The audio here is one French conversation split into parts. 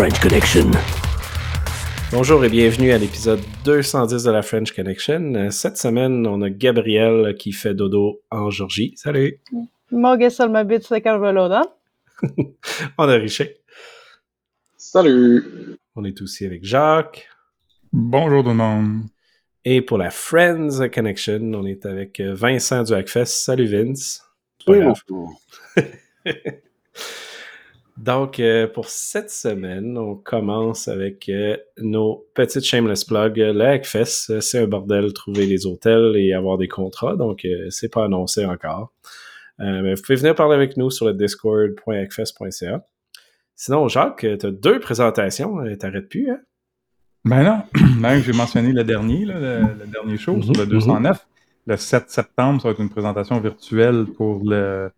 French Connection. Bonjour et bienvenue à l'épisode 210 de la French Connection. Euh, Cette semaine, on a Gabriel qui fait dodo en Georgie. Salut! On a Richer. Salut! On est aussi avec Jacques. Bonjour tout le monde. Et pour la Friends Connection, on est avec euh, Vincent du Hackfest. Salut Vince. Oui, bonjour. Donc, euh, pour cette semaine, on commence avec euh, nos petites shameless plugs. Le Hackfest, c'est un bordel trouver les hôtels et avoir des contrats, donc euh, c'est pas annoncé encore. Euh, mais vous pouvez venir parler avec nous sur le discord.hackfest.ca. Sinon, Jacques, tu as deux présentations, t'arrêtes plus, hein? Ben non, même j'ai mentionné le dernier, là, le, le dernier show Mhm, sur le 209. Le 7 septembre, ça va être une présentation virtuelle pour le.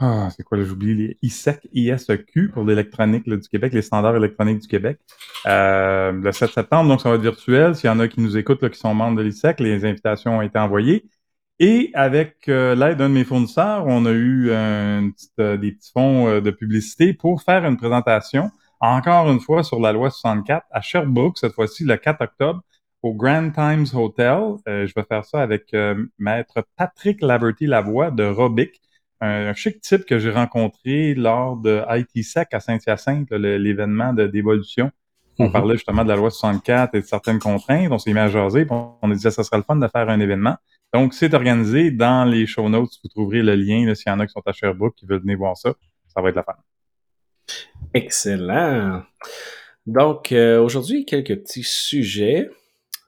Ah, c'est quoi, là, j'oublie les ISEC, ISEQ pour l'électronique du Québec, les standards électroniques du Québec. Euh, le 7 septembre, donc ça va être virtuel. S'il y en a qui nous écoutent, là, qui sont membres de l'ISEC, les invitations ont été envoyées. Et avec euh, l'aide d'un de mes fournisseurs, on a eu euh, euh, des petits fonds de publicité pour faire une présentation, encore une fois, sur la loi 64 à Sherbrooke, cette fois-ci le 4 octobre, au Grand Times Hotel. Je vais faire ça avec maître Patrick Laverty-Lavoie de Robic, un, un chic type que j'ai rencontré lors de ITSEC à Saint-Hyacinthe, l'événement de d'évolution. On Mhm. parlait justement de la loi 64 et de certaines contraintes. On s'est mis à jaser. On a dit que ça serait le fun de faire un événement. Donc, c'est organisé dans les show notes. Vous trouverez le lien s'il y en a qui sont à Sherbrooke qui veulent venir voir ça. Ça va être la fin. Excellent. Donc, euh, aujourd'hui, quelques petits sujets,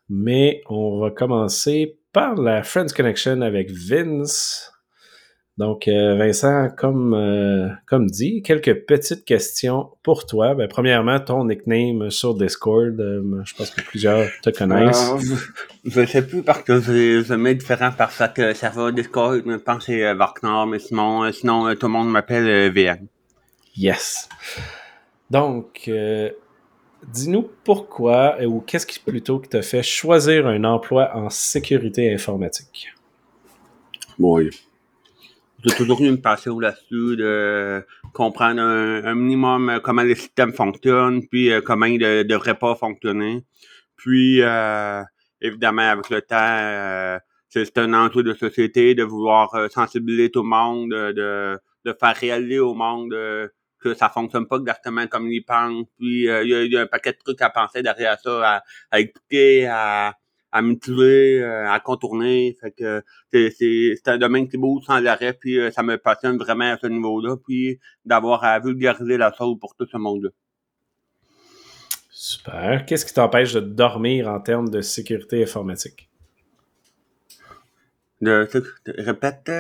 mais on va commencer par la Friends Connection avec Vince. Donc, euh, Vincent, comme, euh, comme dit, quelques petites questions pour toi. Ben, premièrement, ton nickname sur Discord. euh, je pense que plusieurs te connaissent. Euh, je, je sais plus parce que je, je mets différent par chaque serveur Discord. Je pense que c'est Varknar, mais sinon, euh, sinon euh, tout le monde m'appelle euh, VM. Yes. Donc, euh, dis-nous pourquoi, ou qu'est-ce qui plutôt qui t'a fait choisir un emploi en sécurité informatique? Oui. J'ai toujours eu une passion là-dessus de comprendre un, minimum euh, comment le système fonctionne, puis euh, comment il ne devrait pas fonctionner. Puis, euh, évidemment, avec le temps, euh, c'est un enjeu de société de vouloir euh, sensibiliser tout le monde, de, de, faire réaliser au monde que ça fonctionne pas exactement comme ils pensent. Puis, il y, a, il y a un paquet de trucs à penser derrière ça, à, à écouter, à, à mutiler, euh, à contourner. Fait que c'est, c'est, c'est un domaine qui bouge sans arrêt, puis euh, ça me passionne vraiment à ce niveau-là, puis d'avoir à vulgariser la chose pour tout ce monde-là. Super. Qu'est-ce qui t'empêche de dormir en termes de sécurité informatique? De, répète.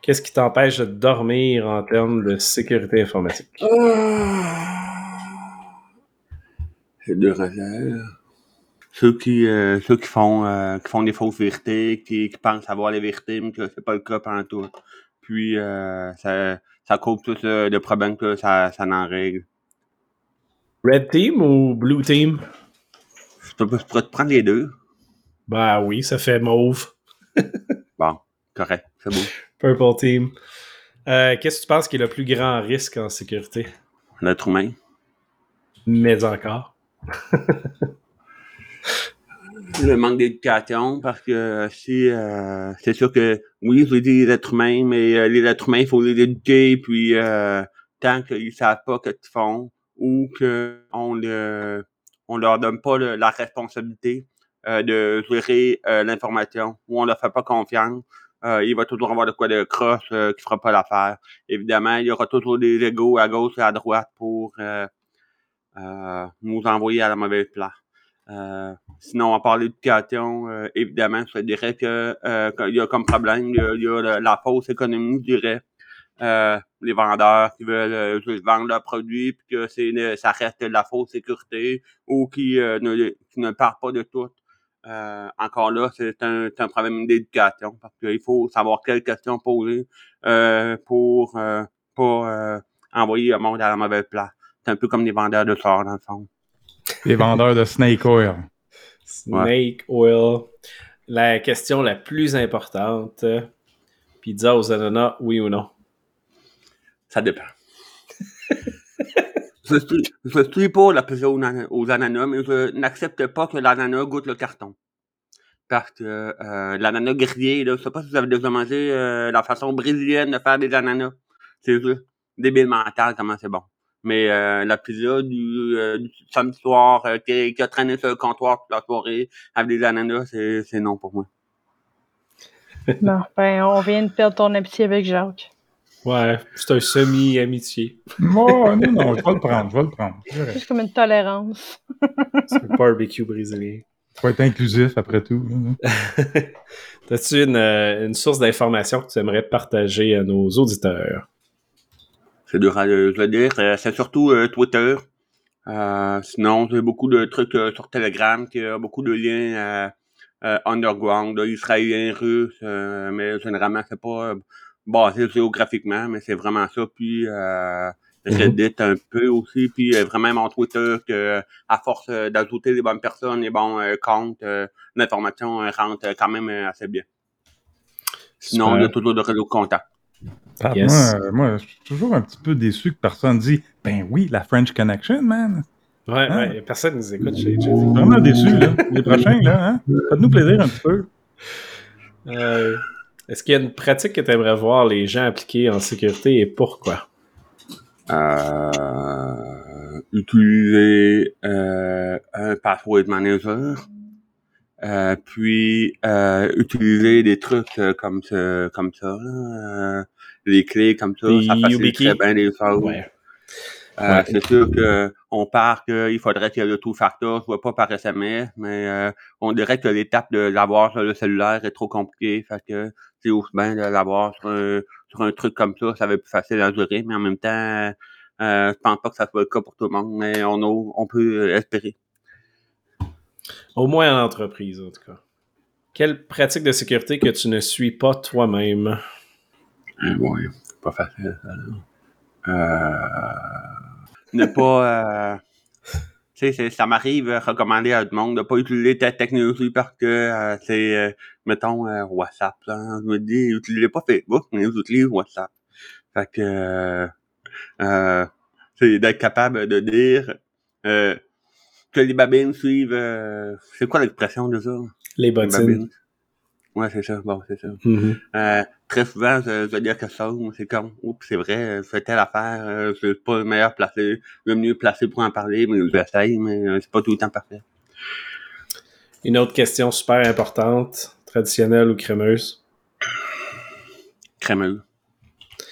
Qu'est-ce qui t'empêche de dormir en termes de sécurité informatique? C'est de réserve. Ceux qui, euh, ceux qui font, euh, qui font des fausses vérités, qui, qui pensent avoir les vérités, mais que c'est pas le cas pendant tout. Puis, euh, ça, ça cause tout ce de problèmes que ça, ça en règle. Red Team ou Blue Team? Je peux- je pourrais te prendre les deux. Bah oui, ça fait mauve. Bon, correct, c'est beau. Purple Team. Qu'est-ce que tu penses qui est le plus grand risque en sécurité? L'être humain. Mais encore. le manque d'éducation parce que si euh, c'est sûr que oui, je dis les êtres humains, mais euh, les êtres humains, il faut les éduquer, puis euh, tant qu'ils savent pas ce qu'ils font ou que on le on leur donne pas la responsabilité euh, de gérer euh, l'information ou on leur fait pas confiance, euh, il va toujours avoir de quoi de croche qui fera pas l'affaire. Évidemment, il y aura toujours des égaux à gauche et à droite pour nous envoyer à la mauvaise place. Euh, sinon, on parle d'éducation, euh, évidemment, je dirais que euh, qu'il y a comme problème, il y a, il la, fausse économie, je dirais. Euh, les vendeurs qui veulent euh, juste vendre leurs produits, puis que c'est ça reste de la fausse sécurité, ou qui, ne, qui ne parlent pas de tout. Encore là, c'est un, un problème d'éducation, parce qu'il faut savoir quelles questions poser pour pas envoyer le monde à la mauvaise place. C'est un peu comme les vendeurs de sorts, dans le fond. Les vendeurs de Snake Oil. Snake Oil. La question la plus importante. Pizza aux ananas, oui ou non? Ça dépend. Je suis, je suis pour la pizza aux, ana- aux ananas, mais je n'accepte pas que l'ananas goûte le carton. Parce que euh, l'ananas grillé, là, je sais pas si vous avez déjà mangé euh, la façon brésilienne de faire des ananas. C'est juste débile mental comment c'est bon. Mais euh, la pizza du, euh, du samedi soir euh, qui, qui a traîné sur le comptoir toute la soirée avec des ananas, c'est non pour moi. Bon, ben, on vient de perdre ton amitié avec Jacques. Ouais, c'est un semi-amitié. Moi, non, non, je vais le prendre, je vais le prendre. Juste comme une tolérance. C'est un barbecue brésilien. Faut être inclusif après tout. As-tu une, euh, une source d'information que tu aimerais partager à nos auditeurs? C'est dur à le dire. Euh, C'est surtout euh, Twitter. Euh, sinon, j'ai beaucoup de trucs euh, sur Telegram qui a beaucoup de liens euh, euh, underground, israéliens, russes, euh, mais généralement, c'est pas basé géographiquement, mais c'est vraiment ça. Puis euh, Reddit un peu aussi, puis euh, vraiment mon Twitter que à force euh, d'ajouter les bonnes personnes, les bons comptes, euh, l'information rentre quand même assez bien. Sinon, y a toujours de réseaux de contact. Ah, Yes. moi, euh, moi, je suis toujours un petit peu déçu que personne dit Ben oui, la French Connection, man. Ouais, Hein? ouais, personne nous écoute chez Jay. Vraiment déçu, là. Les prochains, là, hein? Faites-nous plaisir un petit peu. Euh, Est-ce qu'il y a une pratique que tu aimerais voir les gens appliquer en sécurité et pourquoi? euh, utiliser euh, un password manager, euh, puis euh, utiliser des trucs euh, comme ça, comme ça, là, euh, les clés comme ça, Des ça facilite très bien les choses. Ouais. Euh, Ouais. C'est sûr que on part qu'il faudrait qu'il y ait le tout factor, soit pas par SMS, mais euh, on dirait que l'étape de l'avoir sur le cellulaire est trop compliquée, fait que c'est aussi bien de l'avoir sur un, sur un truc comme ça, ça va être plus facile à gérer, mais en même temps, euh, je pense pas que ça soit le cas pour tout le monde, mais on, a- on peut euh, espérer. Au moins en entreprise, en tout cas. Quelle pratique de sécurité que tu ne suis pas toi-même? Euh, ouais, c'est pas facile, ça, là. Euh, ne pas... Euh, tu sais, c'est- ça m'arrive de recommander à tout le monde de pas utiliser ta technologie parce que euh, c'est, euh, mettons, euh, WhatsApp. Là. Je me dis, utilisez pas Facebook, mais utilisez WhatsApp. Fait que... Euh, euh, c'est d'être capable de dire euh, que les babines suivent... euh, c'est quoi l'expression de ça? Les Les bottines. Ouais, c'est ça. Bon, c'est ça. Mhm. Euh, très souvent, je, je vais dire quelque chose, c'est comme, oups, c'est vrai, je fais telle affaire, euh, je suis pas le meilleur placé, le mieux placé pour en parler, mais j'essaye, mais euh, c'est pas tout le temps parfait. Une autre question super importante, traditionnelle ou crémeuse?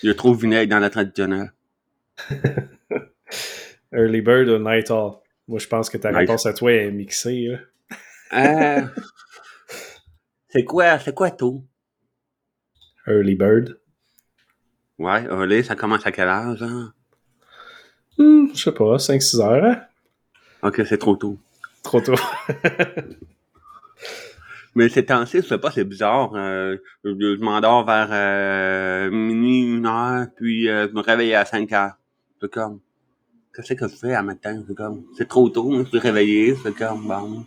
A trop de vinaigre dans la traditionnelle. Early Bird ou Night Owl? Moi, je pense que ta Night. réponse à toi est mixée. là. Euh, c'est quoi, c'est quoi tout? Early Bird. Ouais, allez, ça commence à quel âge, hein? Hmm, je sais pas, 5-6 heures, hein? Ok, c'est trop tôt. Trop tôt. Mais ces temps-ci, je sais pas, c'est bizarre. euh, je je m'endors vers euh, minuit, une heure, puis euh, je me réveille à 5 heures. C'est comme, qu'est-ce que je fais à matin? C'est comme, c'est trop tôt, mais je suis réveillé, c'est comme, bon.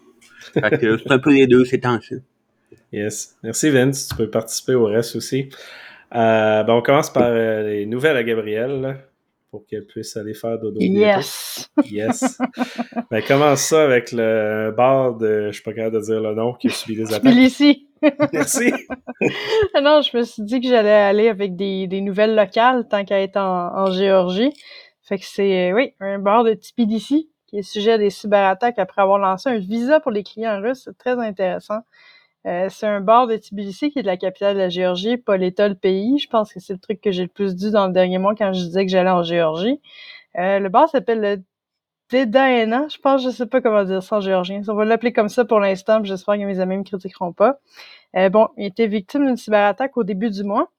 Fait que c'est un peu les deux ces temps-ci. Yes. Merci Vince, tu peux participer au reste aussi. Euh, ben, on commence par euh, les nouvelles à Gabrielle, là, pour qu'elle puisse aller faire dodo. Yes! Yes. ben, commence ça avec le bar de, je suis pas capable de dire le nom, qui a subi des attaques. Tbilissi. Merci. Non, je me suis dit que j'allais aller avec des, des nouvelles locales tant qu'à être en, en Géorgie. Fait que c'est, euh, oui, un bar de Tbilissi qui est sujet à des cyberattaques après avoir lancé un visa pour les clients russes. C'est très intéressant. Euh, c'est un bar de Tbilissi qui est de la capitale de la Géorgie, pas l'État, le pays. Je pense que c'est le truc que j'ai le plus dit dans le dernier mois quand je disais que j'allais en Géorgie. Euh, le bar s'appelle le Dedaena. Je pense, je sais pas comment dire ça en géorgien. On va l'appeler comme ça pour l'instant, j'espère que mes amis me critiqueront pas. Euh, bon, il était victime d'une cyberattaque au début du mois.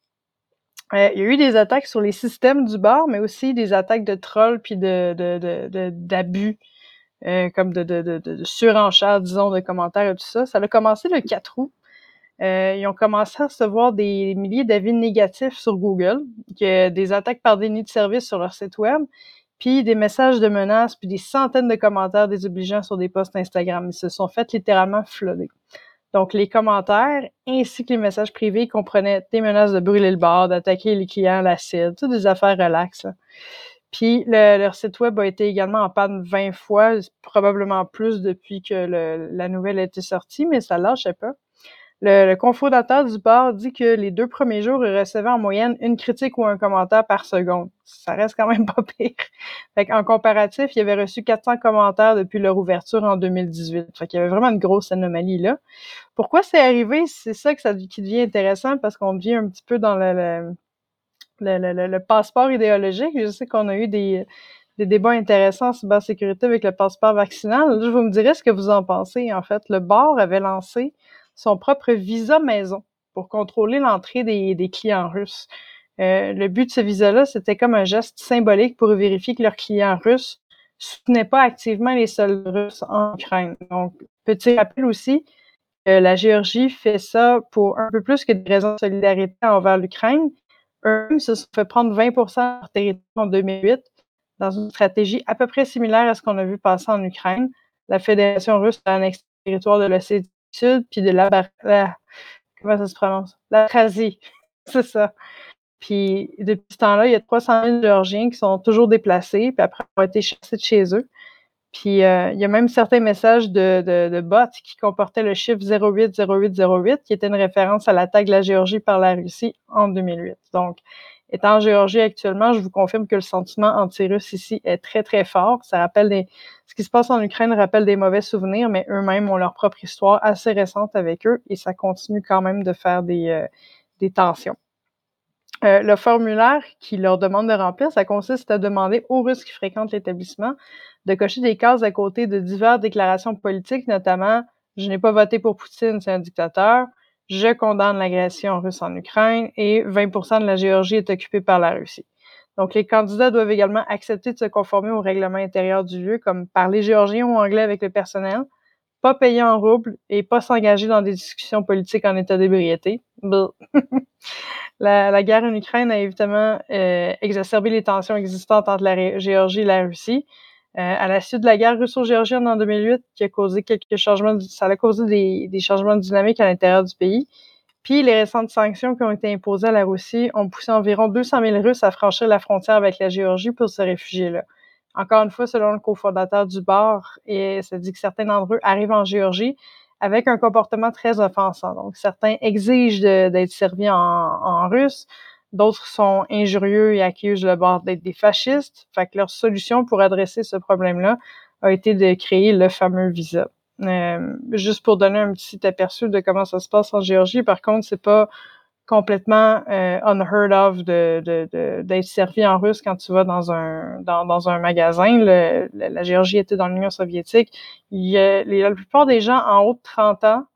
Euh, il y a eu des attaques sur les systèmes du bar, mais aussi des attaques de trolls puis de, de, de, de- d'abus, euh, comme de, de, de, de, surenchère, disons, de commentaires et tout ça. Ça a commencé le 4 août. Euh, ils ont commencé à recevoir des milliers d'avis négatifs sur Google, des attaques par déni de service sur leur site web, puis des messages de menaces, puis des centaines de commentaires désobligeants sur des posts Instagram. Ils se sont fait littéralement flotter. Donc, les commentaires ainsi que les messages privés comprenaient des menaces de brûler le bar, d'attaquer les clients à l'acide, toutes des affaires relax. là. Puis leur site web a été également en panne 20 fois, probablement plus depuis que la nouvelle a été sortie, mais ça lâchait pas. Le, le cofondateur du bar dit que les deux premiers jours, il recevait en moyenne une critique ou un commentaire par seconde. Ça reste quand même pas pire. Fait en comparatif, il avait reçu 400 commentaires depuis leur ouverture en 2018. Fait qu'il y avait vraiment une grosse anomalie là. Pourquoi c'est arrivé? C'est ça ça qui devient intéressant parce qu'on devient un petit peu dans le, le, passeport idéologique. Je sais qu'on a eu des, débats intéressants en cybersécurité avec le passeport vaccinal. je vous me direz ce que vous en pensez. En fait, le bar avait lancé son propre visa maison pour contrôler l'entrée des, clients russes. Euh, le but de ce visa-là, c'était comme un geste symbolique pour vérifier que leurs clients russes soutenaient pas activement les soldats russes en Ukraine. Donc, petit rappel aussi, que la Géorgie fait ça pour un peu plus que des raisons de solidarité envers l'Ukraine. Eux se sont fait prendre 20% de leur territoire en 2008 dans une stratégie à peu près similaire à ce qu'on a vu passer en Ukraine. La Fédération russe a annexé le territoire de l'Ossétie Sud, puis de la, comment ça se prononce? La C'est ça. Puis depuis ce temps-là, il y a 300 000 Géorgiens qui sont toujours déplacés, puis après ont été chassés de chez eux. Puis euh, il y a même certains messages de, de, de, bots qui comportaient le chiffre 080808, qui était une référence à l'attaque de la Géorgie par la Russie en 2008. Donc, étant en Géorgie actuellement, je vous confirme que le sentiment anti-russe ici est très, très fort. Ça rappelle des... Ce qui se passe en Ukraine rappelle des mauvais souvenirs, mais eux-mêmes ont leur propre histoire assez récente avec eux et ça continue quand même de faire des, euh, des tensions. Euh, le formulaire qui leur demande de remplir, ça consiste à demander aux Russes qui fréquentent l'établissement de cocher des cases à côté de diverses déclarations politiques, notamment je n'ai pas voté pour Poutine, c'est un dictateur, je condamne l'agression russe en Ukraine et 20 de la Géorgie est occupée par la Russie. Donc, les candidats doivent également accepter de se conformer au règlement intérieur du lieu, comme parler géorgien ou anglais avec le personnel, pas payer en rouble et pas s'engager dans des discussions politiques en état d'ébriété. la, la, guerre en Ukraine a évidemment euh, exacerbé les tensions existantes entre la Géorgie et la Russie. Euh, à la suite de la guerre russo-géorgienne en 2008, qui a causé quelques changements, ça a causé des, des changements dynamiques à l'intérieur du pays. Puis les récentes sanctions qui ont été imposées à la Russie ont poussé environ 200 000 Russes à franchir la frontière avec la Géorgie pour se réfugier là. Encore une fois, selon le cofondateur du bar, et ça dit que certains d'entre eux arrivent en Géorgie avec un comportement très offensant. Donc, certains exigent d'être servis en, en russe, D'autres sont injurieux et accusent le bord d'être des fascistes. Fait que leur solution pour adresser ce problème-là a été de créer le fameux visa. Euh, juste pour donner un petit aperçu de comment ça se passe en Géorgie, par contre, c'est pas complètement euh, unheard of de, de, d'être servi en russe quand tu vas dans un dans, dans un magasin. Le, la Géorgie était dans l'Union soviétique. Il y a, la plupart des gens en haut de 30 ans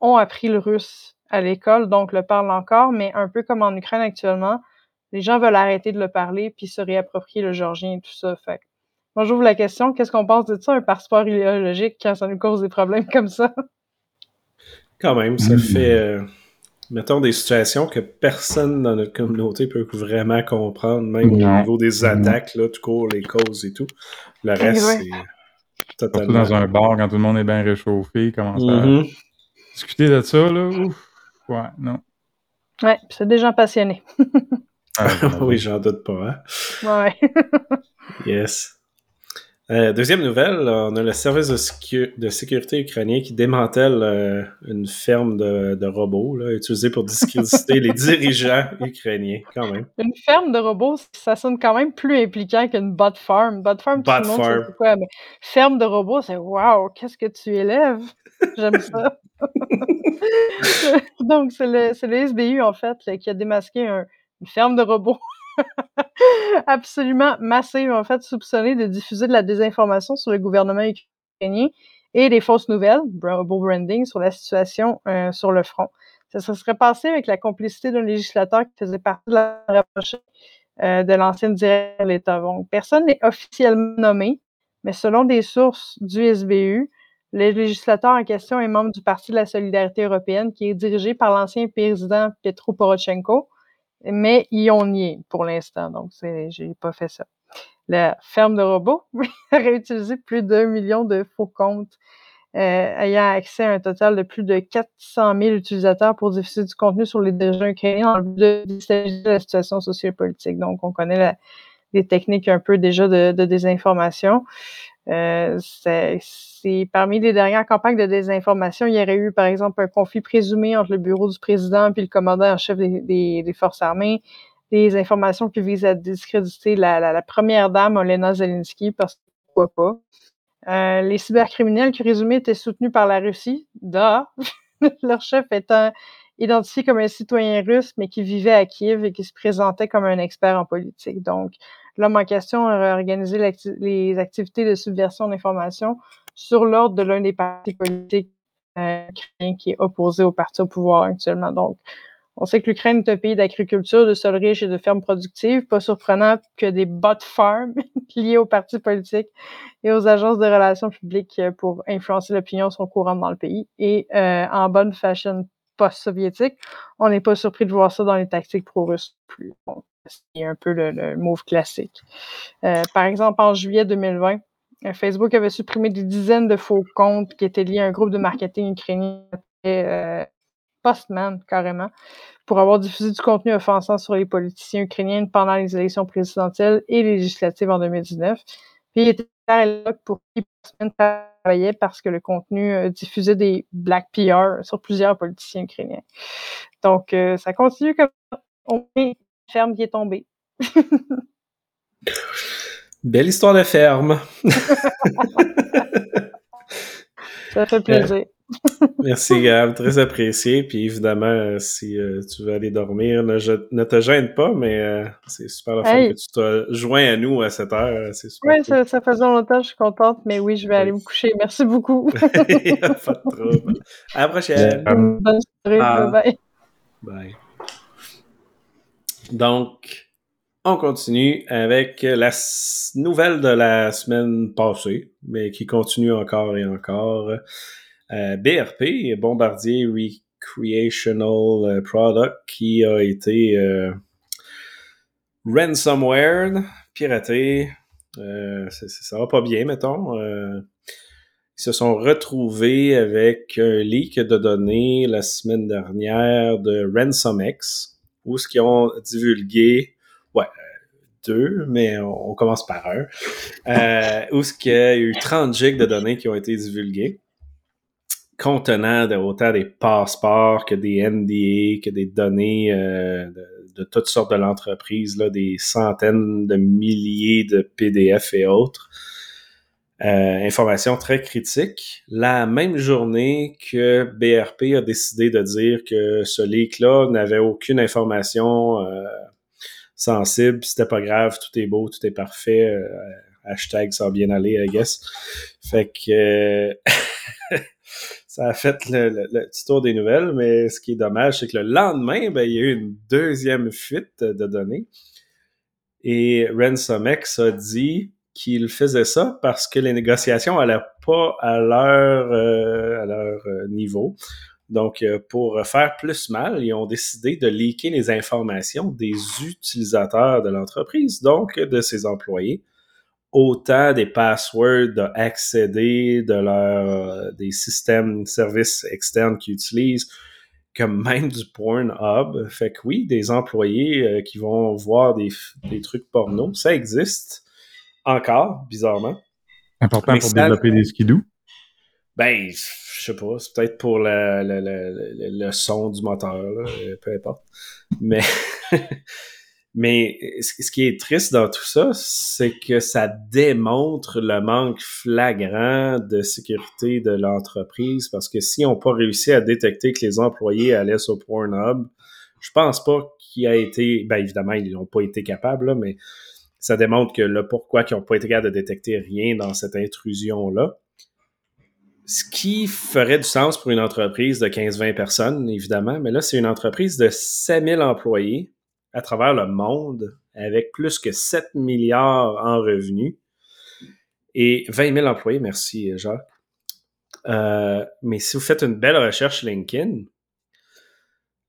ont appris le russe à l'école, donc le parle encore, mais un peu comme en Ukraine actuellement, les gens veulent arrêter de le parler puis se réapproprier le georgien et tout ça. Fait moi, j'ouvre la question, qu'est-ce qu'on pense de ça, un passeport idéologique, quand ça nous cause des problèmes comme ça? Quand même, ça hmm. fait, euh, mettons, des situations que personne dans notre communauté peut vraiment comprendre, même au niveau des attaques, là, tout court, les causes et tout. Le reste, c'est totalement... dans un bar, quand tout le monde est bien réchauffé, comment ça... Mm-hmm. Discuter de ça, là, ouf. Ouais, non. Ouais, c'est des gens passionnés. ah, oui, j'en doute pas. Hein? Ouais. yes. Euh, deuxième nouvelle, on a le service de, sécurité ukrainien qui démantèle euh, une ferme de, robots là, utilisée pour discréditer les dirigeants ukrainiens, quand même. Une ferme de robots, ça sonne quand même plus impliquant qu'une bot farm. Bot farm, tout le monde farm. sait quoi, mais ferme de robots, c'est wow, qu'est-ce que tu élèves? J'aime ça. Donc, c'est le, le, SBU, en fait, qui a démasqué une ferme de robots absolument massive, en fait, soupçonnée de diffuser de la désinformation sur le gouvernement ukrainien et des fausses nouvelles, beau branding, sur la situation euh, sur le front. Ça se serait passé avec la complicité d'un législateur qui faisait partie de la rapprochée euh, de l'ancienne direction de l'État. Donc, personne n'est officiellement nommé, mais selon des sources du SBU, le législateur en question est membre du Parti de la solidarité européenne qui est dirigé par l'ancien président Petro Poroshenko, mais ils ont nié pour l'instant, donc j'ai pas fait ça. La ferme de robots aurait utilisé plus d'un million de faux comptes, euh, ayant accès à un total de plus de 400 000 utilisateurs pour diffuser du contenu sur les dirigeants ukrainiens en but de la situation sociopolitique. Donc, on connaît des techniques un peu déjà de désinformation. Euh, c'est parmi les dernières campagnes de désinformation, il y aurait eu, par exemple, un conflit présumé entre le bureau du président puis le commandant en chef des, des, forces armées, des informations qui visent à discréditer la, la, première dame, Olena Zelensky, parce que pourquoi pas. Euh, les cybercriminels qui, résumé, étaient soutenus par la Russie, da, leur chef étant identifié comme un citoyen russe, mais qui vivait à Kiev et qui se présentait comme un expert en politique. Donc, l'homme en question a organisé les activités de subversion d'information sur l'ordre de l'un des partis politiques euh, qui est opposé au parti au pouvoir actuellement. Donc, on sait que l'Ukraine est un pays d'agriculture, de sols riches et de fermes productives. Pas surprenant que des bot farms liés aux partis politiques et aux agences de relations publiques pour influencer l'opinion sont courantes dans le pays. Et euh, en bonne fashion post-soviétique, on n'est pas surpris de voir ça dans les tactiques pro-russes plus. C'est un peu le, move classique. Euh, par exemple, en juillet 2020, euh, Facebook avait supprimé des dizaines de faux comptes qui étaient liés à un groupe de marketing ukrainien, euh, Postman carrément, pour avoir diffusé du contenu offensant sur les politiciens ukrainiens pendant les élections présidentielles et législatives en 2019. Puis il était pour qui Postman travaillait parce que le contenu euh, diffusait des black PR sur plusieurs politiciens ukrainiens. Donc, ça continue comme on est ferme qui est tombée. Belle histoire de ferme. ça fait plaisir. Merci Gab, très apprécié. Puis évidemment, euh, si euh, tu veux aller dormir, ne, te gêne pas, mais euh, c'est super le fun que tu te joins à nous à cette heure. Oui, ça, ça, faisait longtemps, je suis contente, mais oui, je vais aller me coucher. Merci beaucoup. pas de trouble. À la prochaine. Bonne soirée. Ah. Bye. Bye. Donc, on continue avec la nouvelle de la semaine passée, mais qui continue encore et encore. Euh, BRP, Bombardier Recreational euh, Product, qui a été euh, ransomware, piraté. ça va pas bien, mettons. ils se sont retrouvés avec un leak de données la semaine dernière de RansomX, où ce qu'ils ont divulgué, ouais, deux, mais on, commence par un, où ce qu'il y a eu 30 gigs de données qui ont été divulguées contenant de, autant des passeports que des NDA, que des données euh, de, toutes sortes de l'entreprise, des centaines de milliers de PDF et autres. Euh, information très critique. La même journée que BRP a décidé de dire que ce leak-là n'avait aucune information euh, sensible, c'était pas grave, tout est beau, tout est parfait. hashtag ça va bien aller, I guess. Fait que ça a fait le, petit tour des nouvelles, mais ce qui est dommage, c'est que le lendemain, ben, il y a eu une deuxième fuite de données. Et RansomX a dit qu'il faisait ça parce que les négociations n'allaient pas à leur, euh, euh, niveau. Donc, euh, pour faire plus mal, ils ont décidé de leaker les informations des utilisateurs de l'entreprise, donc de ses employés, autant des passwords d'accéder de des systèmes services externes qu'ils utilisent que même du Pornhub. Fait que oui, des employés qui vont voir des, des, trucs porno, ça existe encore, bizarrement. Important pour développer des skidoo? Ben, je sais pas, c'est peut-être pour le, le, le, le, son du moteur, là, peu importe. Mais Mais ce qui est triste dans tout ça, c'est que ça démontre le manque flagrant de sécurité de l'entreprise parce que si on n'a pas réussi à détecter que les employés allaient sur Pornhub, je pense pas qu'il a été, ben évidemment, ils n'ont pas été capables, mais ça démontre que le pourquoi ils n'ont pas été capables de détecter rien dans cette intrusion-là. Ce qui ferait du sens pour une entreprise de 15-20 personnes, évidemment, mais là, c'est une entreprise de 7000 employés à travers le monde avec plus que 7 milliards en revenus et 20 000 employés. Merci, Jacques. Euh, mais si vous faites une belle recherche LinkedIn,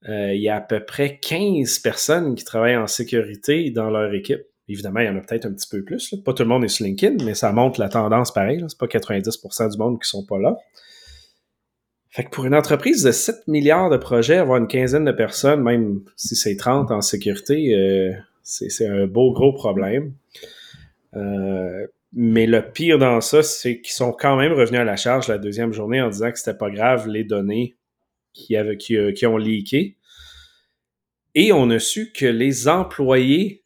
euh, il y a à peu près 15 personnes qui travaillent en sécurité dans leur équipe. Évidemment, il y en a peut-être un petit peu plus. Pas tout le monde est sur LinkedIn, mais ça montre la tendance pareil. C'est pas 90% du monde qui sont pas là. Fait que pour une entreprise de 7 milliards de projets, avoir une quinzaine de personnes, même si c'est 30 en sécurité, euh, C'est un beau gros problème. Euh, mais le pire dans ça, c'est qu'ils sont quand même revenus à la charge la deuxième journée en disant que c'était pas grave les données qui, avaient, qui, euh, qui ont leaké. Et on a su que les employés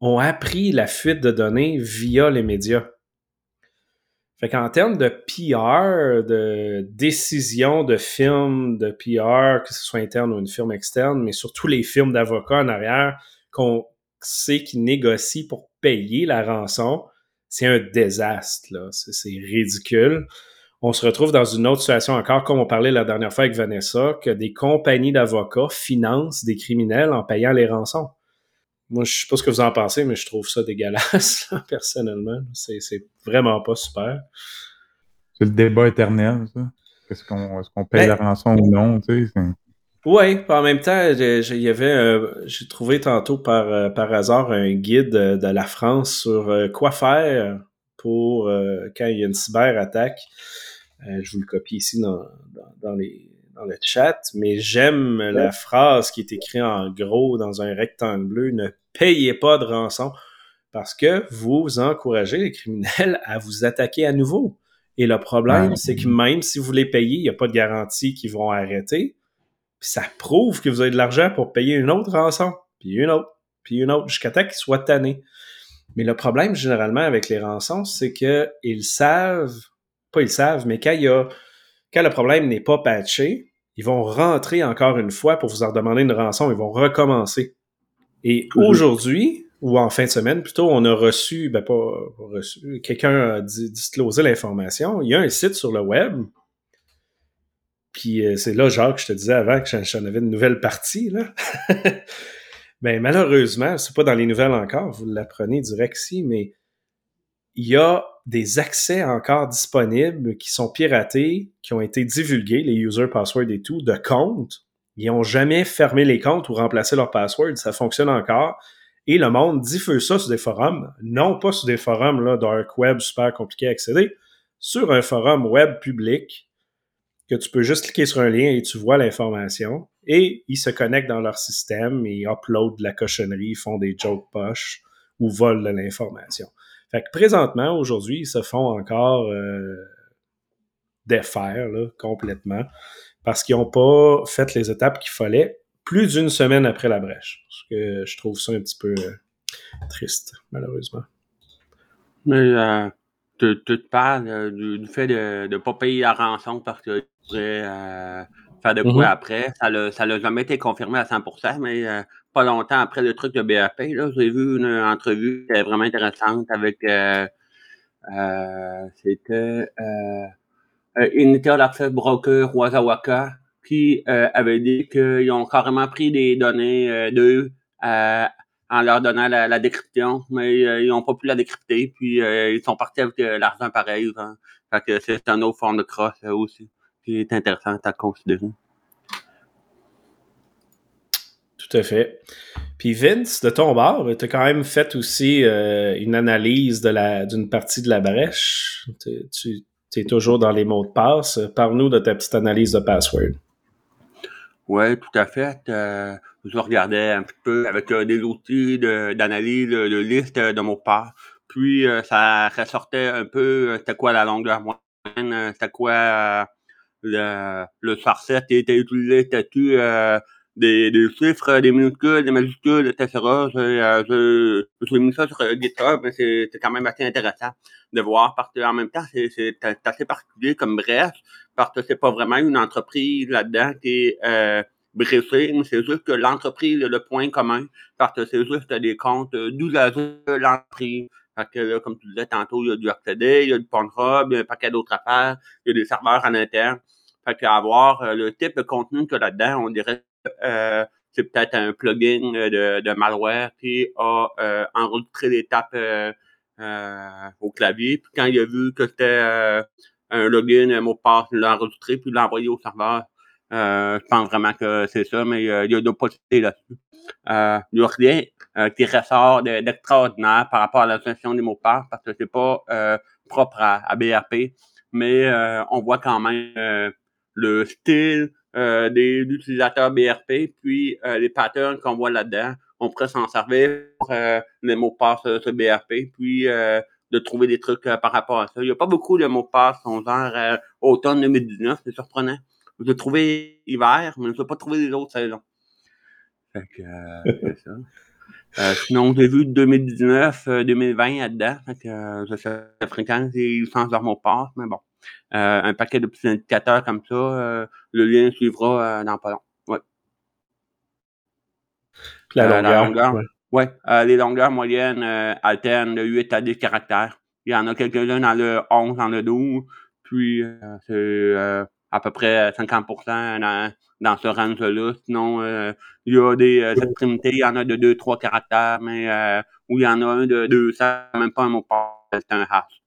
ont appris la fuite de données via les médias. Fait qu'en termes de PR, de décision de film, de PR, que ce soit interne ou une firme externe, mais surtout les firmes d'avocats en arrière qu'on sait qui négocient pour payer la rançon, c'est un désastre. C'est, ridicule. On se retrouve dans une autre situation encore, comme on parlait la dernière fois avec Vanessa, que des compagnies d'avocats financent des criminels en payant les rançons. Moi, je sais pas ce que vous en pensez, mais je trouve ça dégueulasse, personnellement. C'est, vraiment pas super. C'est le débat éternel, ça. Est-ce qu'on, est-ce qu'on paye ben la rançon ou non, tu sais? Oui, en même temps, il y avait, j'ai trouvé tantôt par, euh, par hasard un guide de la France sur euh, quoi faire pour euh, quand il y a une cyberattaque. je vous le copie ici dans, dans, les, dans le chat, mais j'aime la phrase qui est écrite en gros dans un rectangle bleu, ne payez pas de rançon parce que vous encouragez les criminels à vous attaquer à nouveau. Et le problème, c'est que même si vous les payez, il n'y a pas de garantie qu'ils vont arrêter. Puis ça prouve que vous avez de l'argent pour payer une autre rançon, puis une autre, puis une autre, jusqu'à temps qu'ils soient tannés. Mais le problème, généralement, avec les rançons, c'est qu'ils savent, pas ils savent, mais quand, il y a, quand le problème n'est pas patché, ils vont rentrer encore une fois pour vous en demander une rançon, ils vont recommencer. Et aujourd'hui, ou en fin de semaine plutôt, on a reçu, ben pas reçu, quelqu'un a disclosé l'information. Il y a un site sur le web puis euh, c'est là, Jacques, je te disais avant que j'en avais une nouvelle partie. Là. ben, malheureusement, c'est pas dans les nouvelles encore, vous l'apprenez direct ici, mais il y a des accès encore disponibles qui sont piratés, qui ont été divulgués, les user passwords et tout, de comptes. Ils n'ont jamais fermé les comptes ou remplacé leur password. Ça fonctionne encore. Et le monde diffuse ça sur des forums, non pas sur des forums là, dark web super compliqués à accéder, sur un forum web public que tu peux juste cliquer sur un lien et tu vois l'information. Et ils se connectent dans leur système et uploadent de la cochonnerie, font des jokes poches ou volent de l'information. Fait que présentement, aujourd'hui, ils se font encore euh, défaire là, complètement parce qu'ils n'ont pas fait les étapes qu'il fallait plus d'une semaine après la brèche. Parce que je trouve ça un petit peu euh, triste, malheureusement. Mais euh, tu, te parles du, fait de ne pas payer la rançon parce que pourrait euh, faire de quoi mm-hmm. après. Ça l'a jamais été confirmé à 100%, mais euh, pas longtemps après le truc de BAP, j'ai vu une entrevue qui vraiment intéressante avec euh, c'était Initial Access Broker Wazawaka qui avait dit qu'ils ont carrément pris des données d'eux en leur donnant la, décryption, mais ils n'ont pas pu la décrypter, puis ils sont partis avec l'argent pareil. Hein. Fait que c'est une autre forme de cross aussi qui est intéressante à considérer. Tout à fait. Puis Vince, de ton bord, tu as quand même fait aussi euh, une analyse d'une partie de la brèche. Tu es toujours dans les mots de passe. Parle-nous de ta petite analyse de password. Oui, tout à fait. Euh, je regardais un petit peu avec euh, des outils d'analyse de, liste de mots de passe. Puis ça ressortait un peu c'était quoi la longueur moyenne, c'était quoi le, le farset était utilisé euh, des, des chiffres, des minuscules, des majuscules, etc. Je, je, j'ai mis ça sur GitHub, mais c'est, c'est quand même assez intéressant de voir parce que en même temps, c'est, c'est assez particulier comme bref, parce que c'est pas vraiment une entreprise là-dedans qui est euh, bressée, mais c'est juste que l'entreprise le point commun, parce que c'est juste des comptes d'usagers de l'entreprise. Fait que là, comme tu disais tantôt, il y a du RTD, il y a du Pornhub, il y a un paquet d'autres affaires, il y a des serveurs en interne. Fait qu'avoir euh, le type de contenu que là-dedans, on dirait euh, c'est peut-être un plugin de, de malware qui a euh, enregistré l'étape euh, euh, au clavier. Puis quand il a vu que c'était un login, un mot de passe, il l'a enregistré, puis l'a envoyé au serveur. je pense vraiment que c'est ça, mais il y a d'autres possibilités là-dessus. il n'y a rien euh, qui ressort d'extraordinaire par rapport à la gestion des mots de passe parce que c'est pas euh, propre à, BRP, mais euh, on voit quand même le style des utilisateurs BRP, puis les patterns qu'on voit là-dedans. on pourrait s'en servir pour euh, les mots de passe euh, sur BRP, puis euh, de trouver des trucs euh, par rapport à ça. Il n'y a pas beaucoup de mots de passe sont genre euh, automne 2019, c'est surprenant. J'ai trouvé hiver, mais je n'ai pas trouvé les autres saisons. Fait que, euh, c'est ça. Euh, sinon, j'ai vu 2019, euh, 2020 là-dedans. Fait que, euh, je sais, fréquence et sans leur mot de passe, mais bon. Euh, un paquet de petits indicateurs comme ça, euh, le lien suivra euh, dans pas long. Ouais. La Euh, la longueur. ouais. Ouais, euh, les longueurs moyennes alternent de 8 à 10 caractères. Il y en a quelques-uns dans le 11, dans le 12, puis c'est à peu près 50% dans, dans ce range-là. Sinon, euh, il y a des euh, extrémités, il y en a de 2-3 caractères, mais euh, où il y en a un de 200, même pas un mot passe, c'est un hash.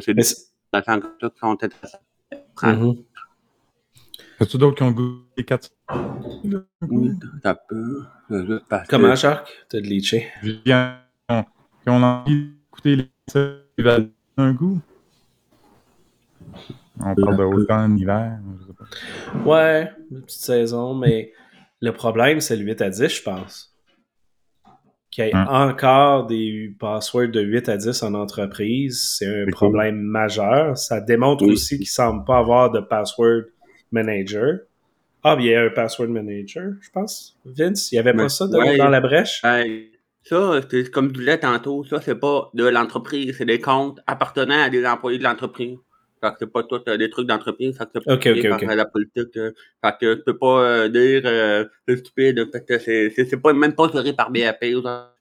C'est des comme ça qui sont intéressants. As-tu d'autres qui ont goûté 4 Oui, ça peut. Je vais juste passer. Comment, Jacques? T'as de leaché. Qui ont, envie d'écouter les qui valent un goût? On parle de automne, hiver, je sais pas. Ouais, une petite saison, mais le problème, c'est le 8 à 10, je pense. Qu'il y ait Hum. encore des passwords de 8 à 10 en entreprise, c'est un problème majeur. Ça démontre Oui. aussi qu'il ne semble pas avoir de password manager. Ah, il y a un password manager, je pense. Vince, il n'y avait pas Mais- ça dans, ouais. dans la brèche? Hey, ça, c'est comme je disais tantôt, ça, c'est pas de l'entreprise, c'est des comptes appartenant à des employés de l'entreprise. Fait que c'est pas tout euh, des trucs d'entreprise, fait que c'est pas Ok, ok, par ok. la politique. euh, fait que tu peux pas euh, dire euh, c'est stupide, fait que c'est, c'est, c'est pas même pas géré par BAP.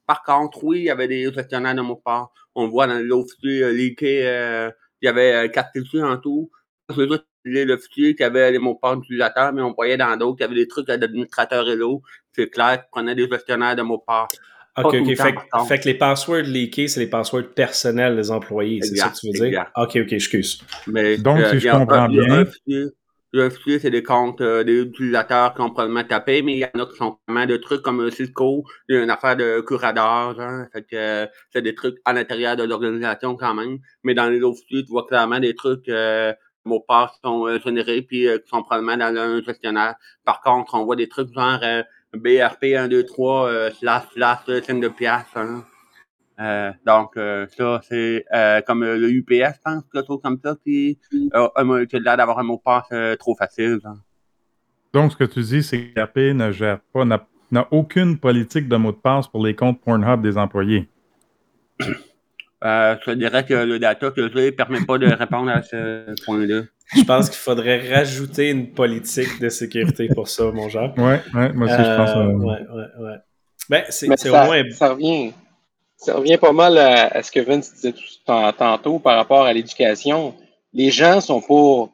Par contre, oui, il y avait des gestionnaires de de passe. On voit dans l'autre fichier euh, euh, il y avait quatre fichiers en tout. C'est juste le fichier qui avait les mots de passe d'utilisateurs, mais on voyait dans d'autres qu'il y avait des trucs d'administrateur Hello. C'est clair qu'ils prenaient des gestionnaires de mots de passe. Ok, ok. temps, Fait, que- contre. fait que les passwords leakés, c'est les passwords personnels des employés, c'est ça que tu veux dire? exact. Ok, ok, excuse. Mais, Donc, si euh, je a un- comprends bien- fichier, c'est des comptes euh, des utilisateurs qui ont probablement tapé, mais il y en a qui sont vraiment de trucs comme euh, Cisco, une affaire de curador, genre, fait que euh, c'est des trucs à l'intérieur de l'organisation quand même. Mais dans les autres fichiers, tu vois clairement des trucs euh, mots de passe sont euh, générés puis euh, qui sont probablement dans un gestionnaire. Par contre, on voit des trucs genre euh, BRP 1, 2, 3, euh, slash, slash, signe de pièce. Hein. Donc, ça, c'est comme le UPS, je pense, quelque chose comme ça, qui, euh, a- l'air d'avoir un mot de passe trop facile. Donc, ce que tu dis, c'est que RP ne gère pas, n'a aucune politique de mot de passe pour les comptes Pornhub des employés. Euh, je te dirais que le data que j'ai permet pas de répondre à ce point-là. Je pense qu'il faudrait rajouter une politique de sécurité pour ça, mon genre. Ouais, ouais, moi aussi, je pense. Euh, euh, ouais, ouais, ouais. Ben, c'est Mais c'est ça, au moins. ça revient. Ça revient pas mal à, à ce que Vince disait tout- tant- tantôt par rapport à l'éducation. Les gens sont pas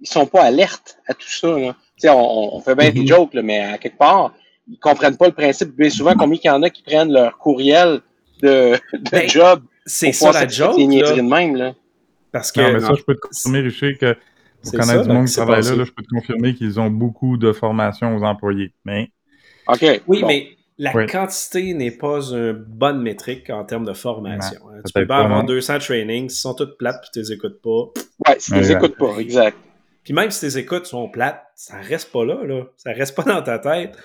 ils sont pas alertes à tout ça. Là. Tu sais, On, on fait bien Mhm. des jokes, là, mais à quelque part, ils comprennent pas le principe. Bien souvent, combien il y en a qui prennent leur courriel de, de Ben, job C'est ça la joke, là, de même. Là. parce que Non, mais ça, je peux te confirmer, Richer, que pour c'est connaître ça du là, monde qui travaille là, là, je peux te confirmer qu'ils ont beaucoup de formation aux employés. Mais OK. Oui, bon. mais la Oui. quantité n'est pas une bonne métrique en termes de formation. hein. Tu peux pas avoir non. 200 trainings, ils sont toutes plates puis tu les écoutes pas. Ouais, si tu les écoutes pas, exact. Puis même si tes écoutes sont plates, ça reste pas là, là. Ça reste pas dans ta tête.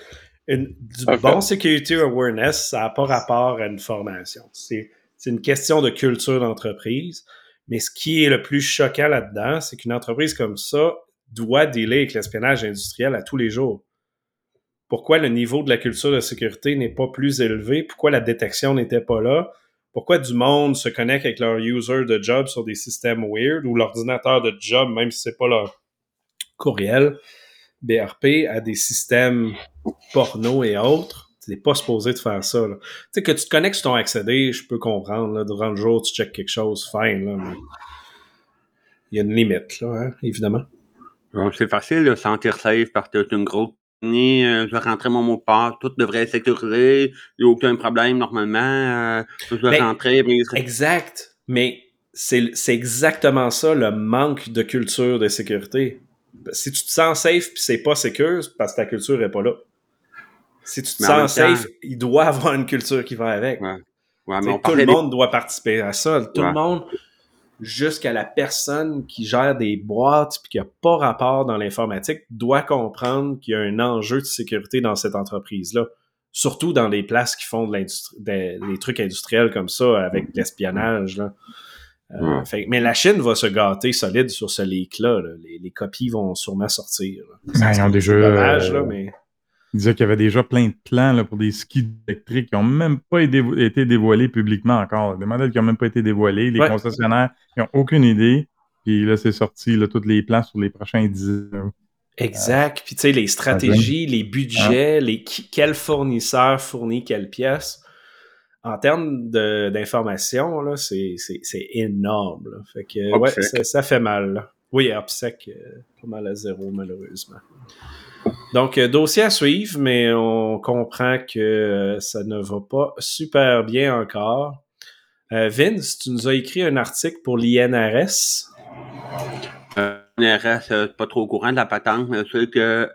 Une- du bon security awareness, ça n'a pas rapport à une formation. C'est c'est une question de culture d'entreprise. Mais ce qui est le plus choquant là-dedans, c'est qu'une entreprise comme ça doit dealer avec l'espionnage industriel à tous les jours. Pourquoi le niveau de la culture de sécurité n'est pas plus élevé? Pourquoi la détection n'était pas là? Pourquoi du monde se connecte avec leur user de job sur des systèmes weird ou l'ordinateur de job, même si c'est pas leur courriel, BRP, à des systèmes porno et autres? Tu n'es pas supposé de faire ça. Tu sais, que tu te connectes sur ton accédé, je peux comprendre. Là, durant le jour, tu checkes quelque chose, fine. Là, mais il y a une limite, là, hein, évidemment. C'est facile de se sentir safe parce que c'est une grosse euh, je vais rentrer mon mot de passe, tout devrait être sécurisé, il n'y a aucun problème normalement, euh, je vais Ben, rentrer, mais Exact. Mais c'est c'est exactement ça, le manque de culture de sécurité. Si tu te sens safe puis c'est pas sécure, parce que ta culture est pas là. Si tu te sens temps- safe, il doit avoir une culture qui va avec. Ouais. Ouais, T'sais, mais on tout le des- monde doit participer à ça. Tout Ouais. le monde, jusqu'à la personne qui gère des boîtes puis qui a pas rapport dans l'informatique, doit comprendre qu'il y a un enjeu de sécurité dans cette entreprise-là. surtout dans les places qui font de des, des trucs industriels comme ça, avec l'espionnage. là. Euh, Ouais. fait- mais la Chine va se gâter solide sur ce leak-là. là. Les, les copies vont sûrement sortir. là. Ben, ils ont C'est déjà, dommage, là, euh, mais... Il disait qu'il y avait déjà plein de plans là, pour des skis électriques qui n'ont même pas été, été dévoilés publiquement encore. Des modèles qui n'ont même pas été dévoilés. Les Ouais. concessionnaires, n'ont aucune idée. Puis là, c'est sorti, là, tous les plans sur les prochains 10 ans. Exact. Puis tu sais, les stratégies, les budgets, les qui- quel fournisseur fournit quelle pièce. En termes d'information, là, c'est, énorme. là. Fait que ouais, ça, ça fait mal. là. Oui, Upsec, euh, pas mal à zéro, malheureusement. Donc, euh, dossier à suivre, mais on comprend que euh, ça ne va pas super bien encore. Euh, Vince, tu nous as écrit un article pour l'INRS. Euh, NRS, euh, pas trop au courant de la patente, mais sais que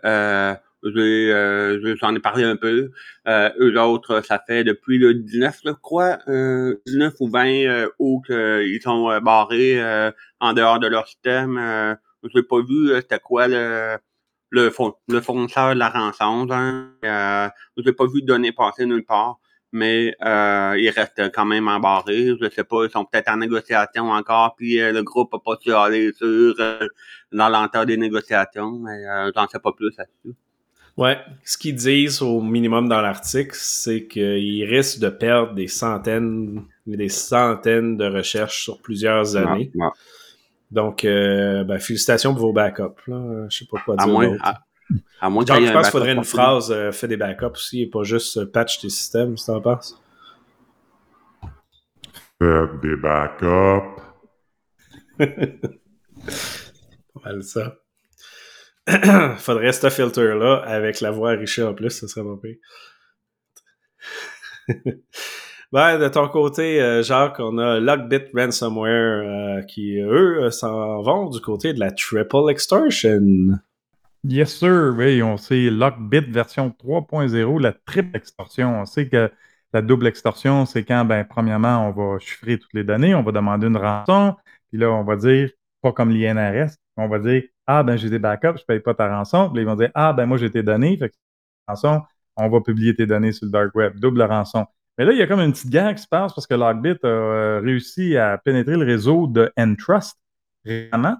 je- j'en ai parlé un peu. Eux autres, ça fait depuis le 19, je crois, euh, 19 ou 20 euh, août qu'ils sont barrés en dehors de leur système. Je n'ai pas vu c'était quoi le, le, le fournisseur de la rançon. Hein. Euh, je n'ai pas vu de données passer nulle part. Mais euh, ils restent quand même embarrés. Je sais pas, ils sont peut-être en négociation encore, puis euh, le groupe n'a pas su aller sur euh, dans lenteur des négociations, mais euh, j'en sais pas plus là-dessus. Ouais, ce qu'ils disent au minimum dans l'article, c'est qu'ils risquent de perdre des centaines, des centaines de recherches sur plusieurs années. Ouais, ouais. Donc, euh, ben, félicitations pour vos backups. Là. Je sais pas quoi À dire. moins, à, à moins qu'il y je pense qu'il faudrait une phrase euh, fais des backups aussi et pas juste euh, patch tes systèmes, si t'en penses? Faites des backups. Pas mal ça. faudrait ce filter-là avec la voix riche en plus, ça serait pas pire. Ben, de ton côté, euh, Jacques, on a Lockbit Ransomware euh, qui, eux, euh, s'en vont du côté de la Triple Extortion. Yes, sir. Oui, on sait Lockbit version 3.0, la triple extorsion. On sait que la double extorsion, c'est quand, ben, premièrement, on va chiffrer toutes les données, on va demander une rançon, puis là, on va dire, pas comme l'INRS, on va dire, ah, ben, j'ai des backups, je paye pas ta rançon. Puis là, ils vont dire, ah, ben, moi, j'ai tes données, fait que rançon, on va publier tes données sur le dark web, double rançon. Mais là, il y a comme une petite guerre qui se passe parce que Lockbit a euh, réussi à pénétrer le réseau de Entrust récemment.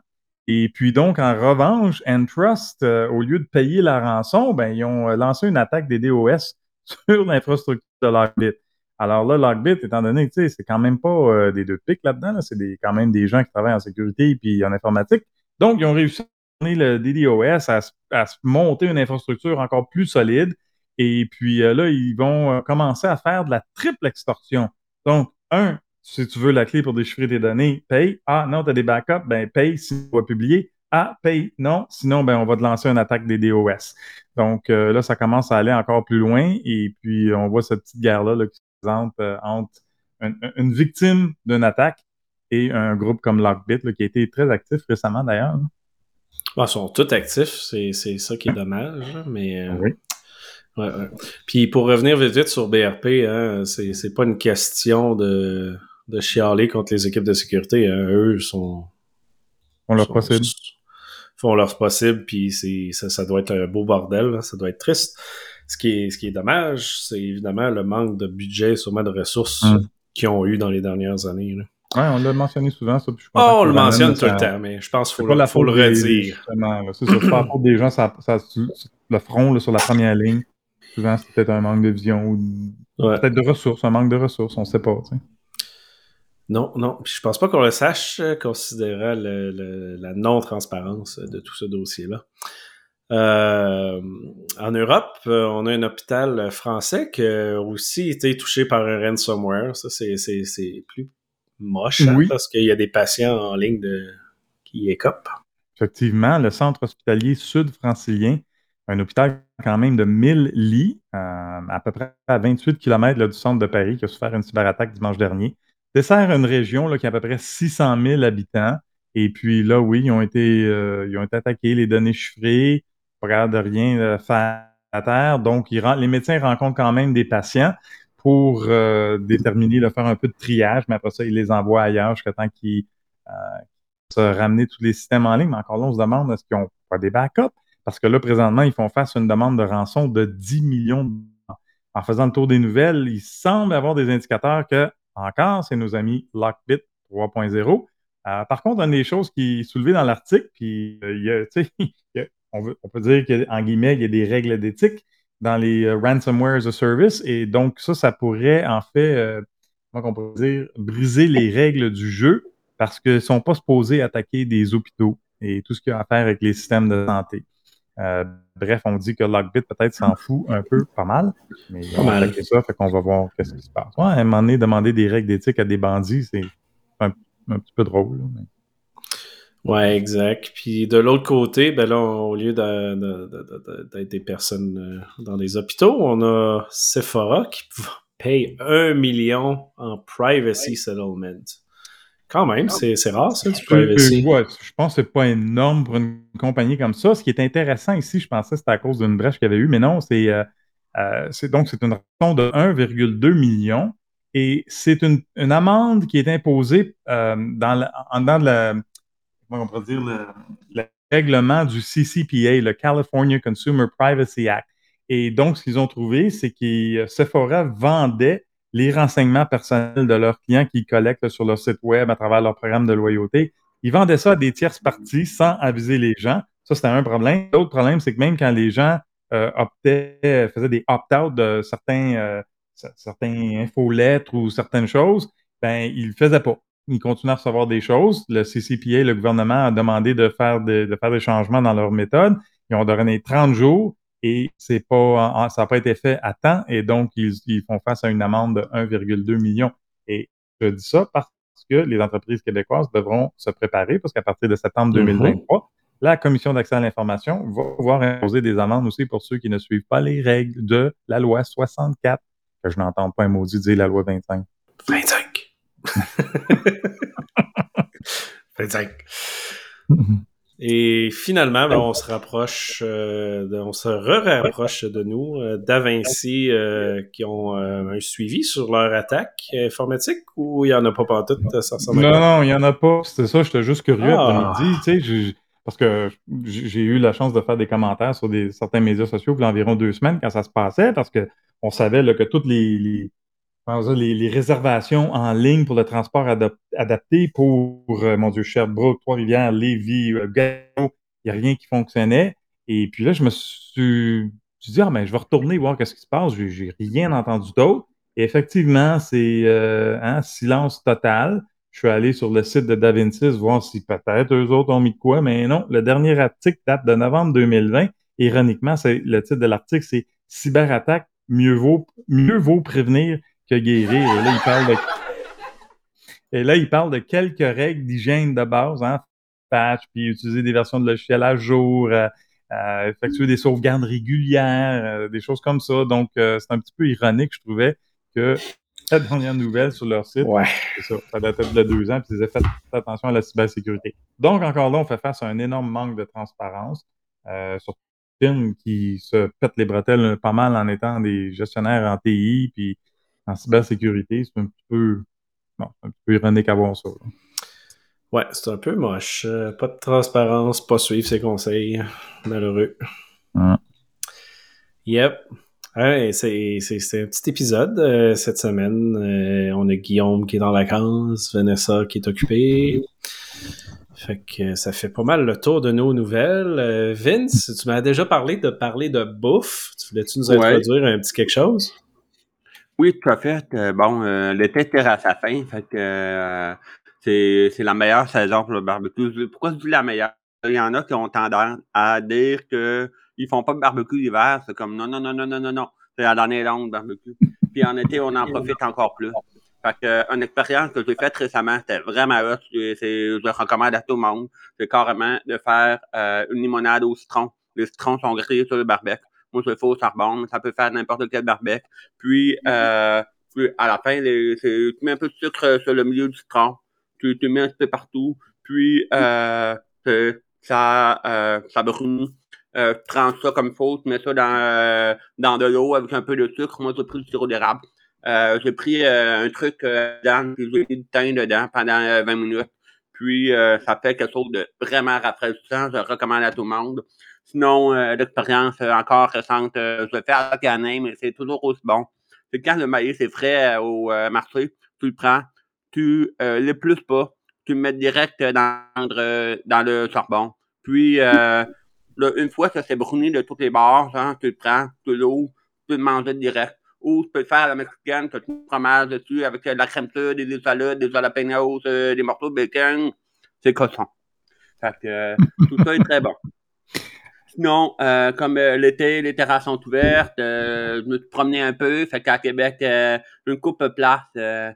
Et puis donc, en revanche, Entrust, euh, au lieu de payer la rançon, ben, ils ont euh, lancé une attaque des DOS sur l'infrastructure de Lockbit. Alors là, Lockbit, étant donné que c'est quand même pas des deux pics là-dedans, là, c'est quand même des gens qui travaillent en sécurité et en informatique. Donc, ils ont réussi à donner le DDoS, à, à monter une infrastructure encore plus solide. Et puis euh, là, ils vont euh, commencer à faire de la triple extorsion. Donc, un, si tu veux la clé pour déchiffrer tes données, paye. Ah, non, tu as des backups, ben paye si tu vas publier. Ah, paye, non. Sinon, ben on va te lancer une attaque des DOS. Donc euh, là, ça commence à aller encore plus loin. Et puis, on voit cette petite guerre-là là, qui se présente entre un- un- une victime d'une attaque et un groupe comme Lockbit, là, qui a été très actif récemment d'ailleurs. Bon, ils sont tous actifs, c'est ça qui est dommage, mais... euh, Oui. Ouais, ouais. Puis pour revenir vite vite sur BRP, hein, c'est c'est pas une question de, de chialer contre les équipes de sécurité. hein. Eux sont... On leur sont- possible. font leur possible, puis c'est ça, ça doit être un beau bordel, là, ça doit être triste. Ce qui est, ce qui est dommage, c'est évidemment le manque de budget, sûrement de ressources Mm. qu'ils ont eu dans les dernières années. là. Ouais, on l'a mentionné souvent, ça. puis je suis Oh, on le mentionne tout le temps, mais je pense qu'il faut, le- la faut le redire. C'est ça, pas faute des gens, ça, ça, le front, là, sur la première ligne. Souvent, c'est peut-être un manque de vision ou Ouais. peut-être de ressources, un manque de ressources, on sait pas. Non, non. Puis je pense pas qu'on le sache, euh, considérant le- le- la non-transparence de tout ce dossier-là. Euh, en Europe, euh, on a un hôpital français qui a aussi été touché par un ransomware. Ça, c'est, plus moche hein, Oui. parce qu'il y a des patients en ligne de... qui écopent. Effectivement, le centre hospitalier sud-francilien, un hôpital quand même de 1000 lits, euh, à peu près à 28 km du centre de Paris, qui a souffert une cyberattaque dimanche dernier, dessert une région là, qui a à peu près 600 000 habitants. Et puis là, oui, ils ont été, euh, ils ont été attaqués, les données chiffrées, pas de rien euh, faire à terre. Donc, ils les médecins rencontrent quand même des patients pour euh, déterminer, là, faire un peu de triage, mais après ça, ils les envoient ailleurs jusqu'à temps qu'ils euh, se ramener tous les systèmes en ligne. Mais encore là, on se demande est-ce qu'ils ont pas des backups? Parce que là, présentement, ils font face à une demande de rançon de 10 millions de dollars. en faisant le tour des nouvelles, il semble avoir des indicateurs que, encore, c'est nos amis Lockbit 3.0. Euh, par contre, une des choses qui est soulevée dans l'article, puis euh, il y a, on, peut dire qu'en guillemets, il y a des règles d'éthique dans les euh, ransomware as a service, et donc ça, ça pourrait en fait, comment on peut dire, briser les règles du jeu parce qu'ils ne sont pas supposés attaquer des hôpitaux et tout ce qui a à faire avec les systèmes de santé. Euh, bref, on dit que Lockbit peut-être s'en fout un peu, pas mal, mais Pas mal. attaqué ça, fait qu'on va voir qu'est-ce qui se passe. Ouais, à un moment donné, demander des règles d'éthique à des bandits, c'est un, un petit peu drôle. là, mais- Ouais, exact. Puis de l'autre côté, ben là, au lieu d'être des personnes euh, dans des hôpitaux, on a Sephora qui paye un million en privacy settlement. Quand même, c'est c'est rare ça, du privacy. Ouais, je pense que c'est pas énorme pour une compagnie comme ça. Ce qui est intéressant ici, je pensais que c'était à cause d'une brèche qu'il y avait eu, mais non, c'est euh, euh, donc c'est une rançon de 1,2 million et c'est une, une amende qui est imposée euh, dans, la, en dedans de la, comment on pourrait dire, le, le règlement du CCPA, le California Consumer Privacy Act. Et donc, ce qu'ils ont trouvé, c'est que Sephora vendait les renseignements personnels de leurs clients qu'ils collectent sur leur site web à travers leur programme de loyauté. Ils vendaient ça à des tierces parties sans aviser les gens. Ça, c'était un problème. L'autre problème, c'est que même quand les gens euh, optaient, faisaient des opt-out de certains, euh, cer- certains infolettres ou certaines choses, ben, ils le faisaient pas. Ils continuaient à recevoir des choses. Le CCPA, le gouvernement, a demandé de faire, de, de faire des changements dans leur méthode. Ils ont donné 30 jours et c'est pas, ça n'a pas été fait à temps et donc ils, ils font face à une amende de 1,2 million. Et je dis ça parce que les entreprises québécoises devront se préparer parce qu'à partir de septembre Mhm. 2023, la Commission d'accès à l'information va pouvoir imposer des amendes aussi pour ceux qui ne suivent pas les règles de la loi 64, que je n'entends pas un maudit dire la loi 25. 25. 25. Et finalement, ben, on se rapproche, euh, de- on se re-rapproche de nous, euh, d'Avinci, euh, qui ont euh, un suivi sur leur attaque informatique ou il n'y en a pas pantoute, ça Non, à non, il n'y en a pas. C'était ça, j'étais juste curieux Ah. après-midi, tu sais, parce que j'ai eu la chance de faire des commentaires sur des, certains médias sociaux il y a environ deux semaines quand ça se passait, parce que on savait là, que toutes les, les, les réservations en ligne pour le transport adap- adapté pour, euh, mon Dieu, Sherbrooke, Trois-Rivières, Lévis, euh, Gatineau, il n'y a rien qui fonctionnait. Et puis là, je me suis, dit, ah, ben, je vais retourner voir qu'est-ce qui se passe. J'ai- rien entendu d'autre. Et effectivement, c'est euh, hein, silence total. Je suis allé sur le site de DaVinci voir si peut-être eux autres ont mis de quoi, mais non. Le dernier article date de novembre 2020. Ironiquement, c'est le titre de l'article, c'est Cyberattaque, mieux vaut, mieux vaut prévenir que guérir. Et là, il parle de, et là, il parle de quelques règles d'hygiène de base, hein, patch, puis utiliser des versions de logiciels à jour, euh, euh, effectuer des sauvegardes régulières, euh, des choses comme ça. Donc, c'est un petit peu ironique, je trouvais, que la dernière nouvelle sur leur site, Ouais. c'est ça, ça datait de deux ans, puis ils faites attention à la cybersécurité. Donc, encore là, on fait face à un énorme manque de transparence. Euh, sur firmes qui se pètent les bretelles pas mal en étant des gestionnaires en TI, puis en cybersécurité. C'est un petit peu, bon, c'est un petit peu ironique à voir ça. là. Ouais, c'est un peu moche. Euh, pas de transparence, pas suivre ses conseils. Malheureux. Yep. Ouais, c'est, c'est, c'est un petit épisode euh, cette semaine. Euh, on a Guillaume qui est dans la vacances, Vanessa qui est occupée. Fait que ça fait pas mal le tour de nos nouvelles. Euh, Vince, tu m'as déjà parlé de parler de bouffe. Tu voulais-tu nous Ouais. introduire un petit quelque chose? Oui, tout à fait. Euh, bon, euh, l'été tire à sa fin, fait que euh, c'est la meilleure saison pour le barbecue. Pourquoi je dis la meilleure? Il y en a qui ont tendance à dire que ils font pas de barbecue l'hiver. C'est comme non, non, non, non, non, non, non. C'est la dernière longue barbecue. Puis en été, on en profite encore plus. Fait que, euh, une expérience que j'ai faite récemment, c'était vraiment hot. Je recommande à tout le monde. C'est carrément de faire une limonade au citron. Les citrons sont grillés sur le barbecue. Moi, je le fais au charbon, mais ça peut faire n'importe quel barbecue. Puis, euh, puis à la fin, les, tu mets un peu de sucre euh, sur le milieu du citron. Tu, tu mets un petit peu partout. Puis, euh, c'est- ça, euh, ça brune. Euh, tu prends ça comme il faut, tu mets ça dans, euh, dans de l'eau avec un peu de sucre. Moi, j'ai pris du sirop d'érable. Euh, j'ai pris euh, un truc euh, dedans, puis j'ai mis du thym dedans pendant euh, 20 minutes. Puis, euh, ça fait quelque chose de vraiment rafraîchissant. Je recommande à tout le monde. Sinon, euh, l'expérience euh, encore récente, euh, je le fais à la année, mais c'est toujours aussi bon. C'est quand le maïs est frais euh, au marché, tu le prends, tu euh, l'épluches pas, tu le mets direct dans, dans le charbon. Puis, là, une fois que c'est bruni de toutes les bords, genre, tu le prends, tu l'ouvres, tu le manger direct. Ou tu peux le faire à la mexicaine, tu as du fromage dessus avec de la crème sud, des salades, des jalapenos, des morceaux de bacon. C'est cochon. Fait que euh, tout ça est très bon. Sinon, euh, comme euh, l'été, les terrasses sont ouvertes, euh, je me suis promené un peu. Fait qu'à Québec, euh, une coupe euh,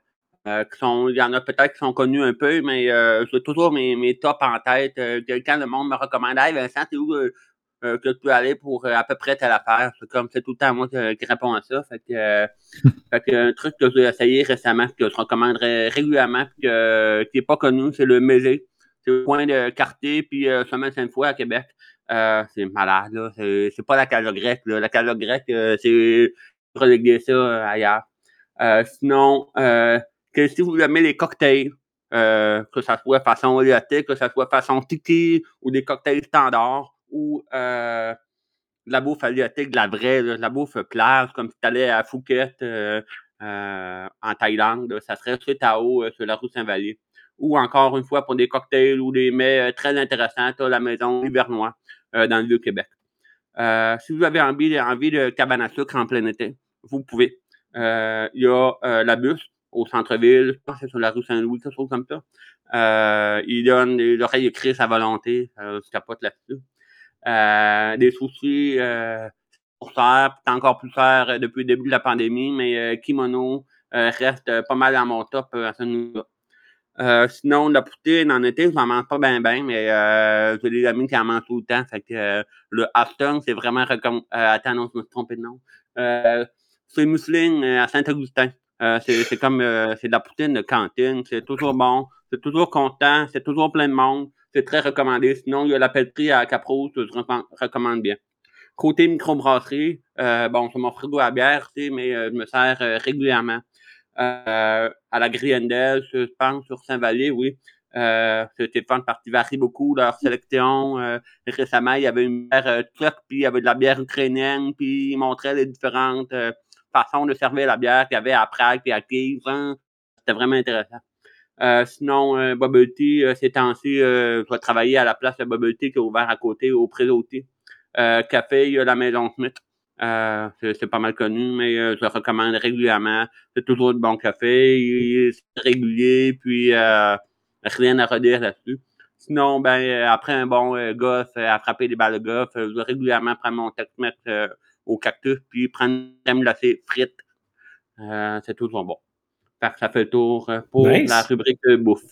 euh, qui sont, il y en a peut-être qui sont connus un peu, mais euh, j'ai toujours mes, mes tops en tête. Euh, quand le monde me recommande, hey Vincent, t'es où que tu peux aller pour à peu près telle affaire? C'est comme c'est tout le temps moi qui, réponds à ça. Fait que, euh, fait que un truc que j'ai essayé récemment, que je recommanderais régulièrement, puis que, qui est pas connu, c'est le Mésé. C'est le coin de Cartier, puis euh, semaine sainte fois à Québec. Euh, c'est malade, là. C'est, pas la calotte grecque, là. La calotte grecque, euh, c'est reléguer ça euh, ailleurs. Euh, sinon, que si vous aimez les cocktails, euh, que ça soit façon érotique, que ça soit façon tiki ou des cocktails standards ou euh, la bouffe halieutique, de la vraie, la bouffe plage, comme si tu allais à Phuket euh, en Thaïlande, ça serait sur Tao, sur la rue Saint-Vallier. Ou encore une fois pour des cocktails ou des mets très intéressants, tu la maison Hivernois dans le Vieux-Québec. Euh, si vous avez envie, de cabane à sucre en plein été, vous pouvez. Euh, Il y a euh, la bus au centre-ville, je pense que c'est sur la rue Saint-Louis, quelque chose comme ça. Euh, il donne des oreilles de Chris à volonté, euh, capote là-dessus. Euh, des sushis euh, pour c'est encore plus cher euh, depuis le début de la pandémie, mais euh, kimono euh, reste euh, pas mal dans mon top euh, à ce niveau-là. Euh, sinon, la poutine en été, je n'en mange pas bien, bien, mais euh, j'ai des amis qui en mangent tout le temps. Fait que euh, le Afton, c'est vraiment recommandé. Euh, attends, non, je me suis trompé de nom. Euh, c'est Mousseline euh, à Saint-Augustin. C'est comme c'est de la poutine de cantine. C'est toujours bon. C'est toujours content. C'est toujours plein de monde. C'est très recommandé. Sinon, il y a la pelleterie à Capro, que je recom- recommande bien. Côté microbrasserie, bon, c'est mon frigo à bière, tu sais, mais je me sers régulièrement. Euh, à la Griendel, je pense, sur Saint-Vallier, oui. Euh, c'était fun parce qu'ils varient beaucoup leur sélection. Euh, récemment, il y avait une bière euh, turque, puis il y avait de la bière ukrainienne, puis ils montraient les différentes euh, façons de servir la bière qu'il y avait à Prague et à Kiev. hein. C'était vraiment intéressant. Euh, sinon, Bubble Tea, ces temps-ci, je vais travailler à la place de Bubble Tea qui est ouvert à côté, au Présoté. Euh, café, il y a la Maison Smith. Euh, c'est c'est pas mal connu, mais euh, je le recommande régulièrement. C'est toujours de bon café, il- c'est régulier, puis euh, rien à redire là-dessus. Sinon, ben après un bon euh, golf, à frapper des balles de golf, je vais régulièrement prendre mon Tex-Mex euh, au cactus, puis prendre une glacée frite. Euh, c'est toujours bon. Fait que ça fait le tour euh, pour Nice. la rubrique de bouffe.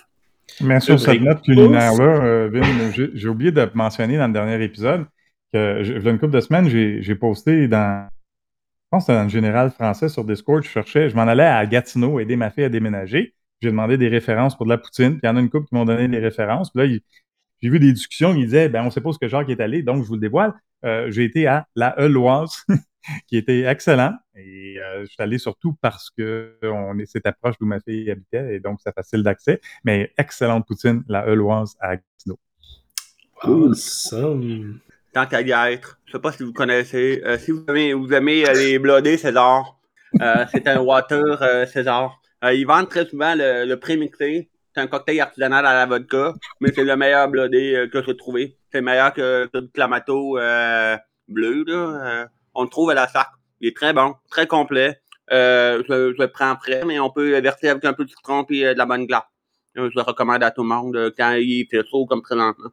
Mais sur cette note culinaire-là, euh, Vin, j'ai j'ai oublié de mentionner dans le dernier épisode que, je- une couple de semaines, j'ai posté dans, je pense que dans le général français sur Discord, je cherchais, je m'en allais à Gatineau aider ma fille à déménager. J'ai demandé des références pour de la poutine, puis il y en a une couple qui m'ont donné des références. Puis là, j'ai vu des discussions, ils disaient, ben, on sait pas où que Jacques est allé, donc je vous le dévoile. Euh, j'ai été à la Eloise, qui était excellent. Et euh, je suis allé surtout parce que on est, c'était proche d'où ma fille habitait, et donc c'est facile d'accès. Mais excellente poutine, la Eloise à Gatineau. Awesome. Tant qu'à y être. Je sais pas si vous connaissez. Euh, si vous aimez, vous aimez euh, les blodés César, euh, c'est un water César. Ils vendent très souvent le, le pré-mixé. C'est un cocktail artisanal à la vodka, mais c'est le meilleur blodé que j'ai trouvé. C'est meilleur que, le Clamato bleu. Là. On le trouve à la sac. Il est très bon, très complet. Je, le prends prêt, mais on peut verser avec un peu de citron et de la bonne glace. Je le recommande à tout le monde quand il fait chaud comme présentement.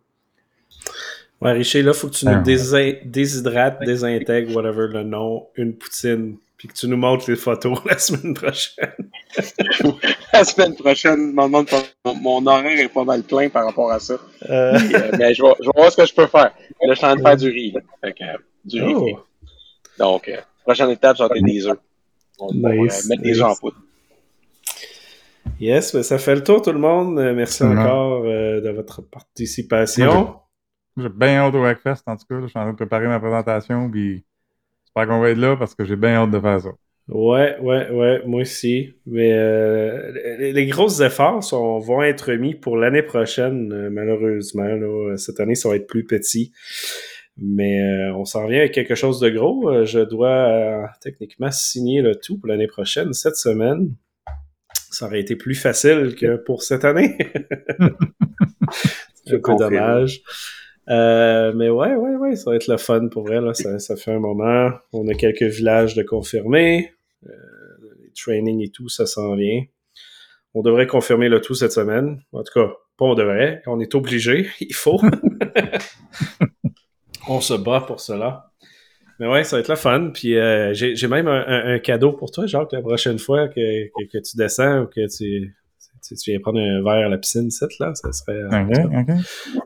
Ouais, Richer, là, faut que tu nous Ah. désin- déshydrates, désintègres, whatever le nom, une poutine, puis que tu nous montres les photos la semaine prochaine. La semaine prochaine, je m'en demande pas- mon, mon horaire est pas mal plein par rapport à ça. Euh, Puis, euh, mais je vais, je vais voir ce que je peux faire. Là, je suis en train de faire du riz. Là. Fait que, euh, du riz. oh. Donc, euh, prochaine étape, ça va être des œufs. On va Nice, euh, mettre des œufs en poudre. yes, mais ça fait le tour, tout le monde. Merci Mhm. encore euh, de votre participation. J'ai bien hâte au Hackfest, en tout cas. là. je suis en train de préparer ma présentation, puis j'espère qu'on va être là parce que j'ai bien hâte de faire ça. Ouais, ouais, ouais, moi aussi. Mais euh, les, les gros efforts sont, vont être mis pour l'année prochaine, euh, malheureusement. Là. Cette année, ça va être plus petit. Mais euh, on s'en vient avec quelque chose de gros. Je dois euh, techniquement signer le tout pour l'année prochaine, cette semaine. Ça aurait été plus facile que pour cette année. C'est un peu confirme. dommage. Euh, mais ouais, ouais, ouais, ça va être le fun pour vrai. Là. Ça, ça fait un moment. On a quelques villages de confirmer. Euh, les trainings et tout, ça s'en vient. On devrait confirmer le tout cette semaine. En tout cas, pas on devrait. On est obligé. Il faut. on se bat pour cela. Mais ouais, ça va être le fun. Puis euh, j'ai j'ai même un, un- un cadeau pour toi, Jacques, la prochaine fois que, que, que tu descends ou que tu, tu, tu viens prendre un verre à la piscine, cette, là, ça serait. euh, OK, OK.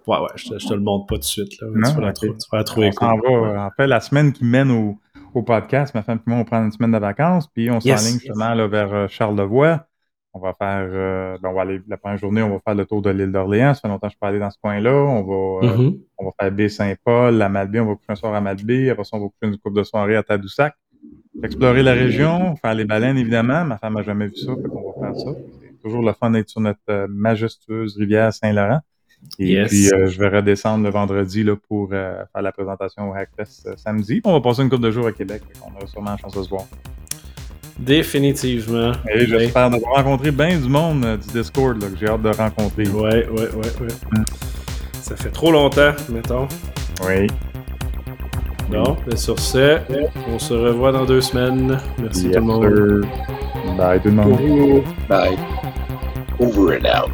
Ouais, ouais, je te, je te le montre pas tout de suite. Là. Non, tu, vas la tu vas la trouver On cool. va. En fait, la semaine qui mène au, au podcast, ma femme et moi, on prend une semaine de vacances, puis on Yes. s'enligne justement là, vers euh, Charlevoix. On va faire, euh, ben, on va aller, la première journée, on va faire le tour de l'île d'Orléans. Ça fait longtemps que je suis pas allé dans ce coin-là. On va, euh, Mhm. on va faire Baie-Saint-Paul, la Malbaie, on va coucher un soir à Malbaie. Après ça, on va coucher une couple de soirée à Tadoussac. Explorer la région, faire les baleines, évidemment. Ma femme n'a jamais vu ça, fait qu'on va faire ça. Toujours le fun d'être sur notre euh, majestueuse rivière Saint-Laurent. Et Yes. puis, euh, je vais redescendre le vendredi là, pour euh, faire la présentation au Hackfest euh, samedi. On va passer une couple de jours à Québec. On aura sûrement la chance de se voir. Définitivement. Et j'espère d'avoir rencontré bien du monde du Discord là, que j'ai hâte de rencontrer. Ouais, ouais, ouais, ouais. Ça fait trop longtemps, mettons. Oui. Non, mais sur ce, on se revoit dans deux semaines. Merci Yes, tout le monde. sir. Bye tout le monde. Bye. Over and out.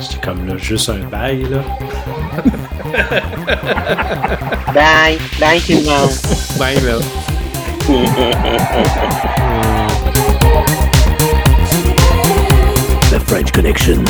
C'est comme là, juste un bail, là. Bye. Bye tout le monde. Bye, là. The French Connection.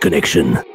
Connection.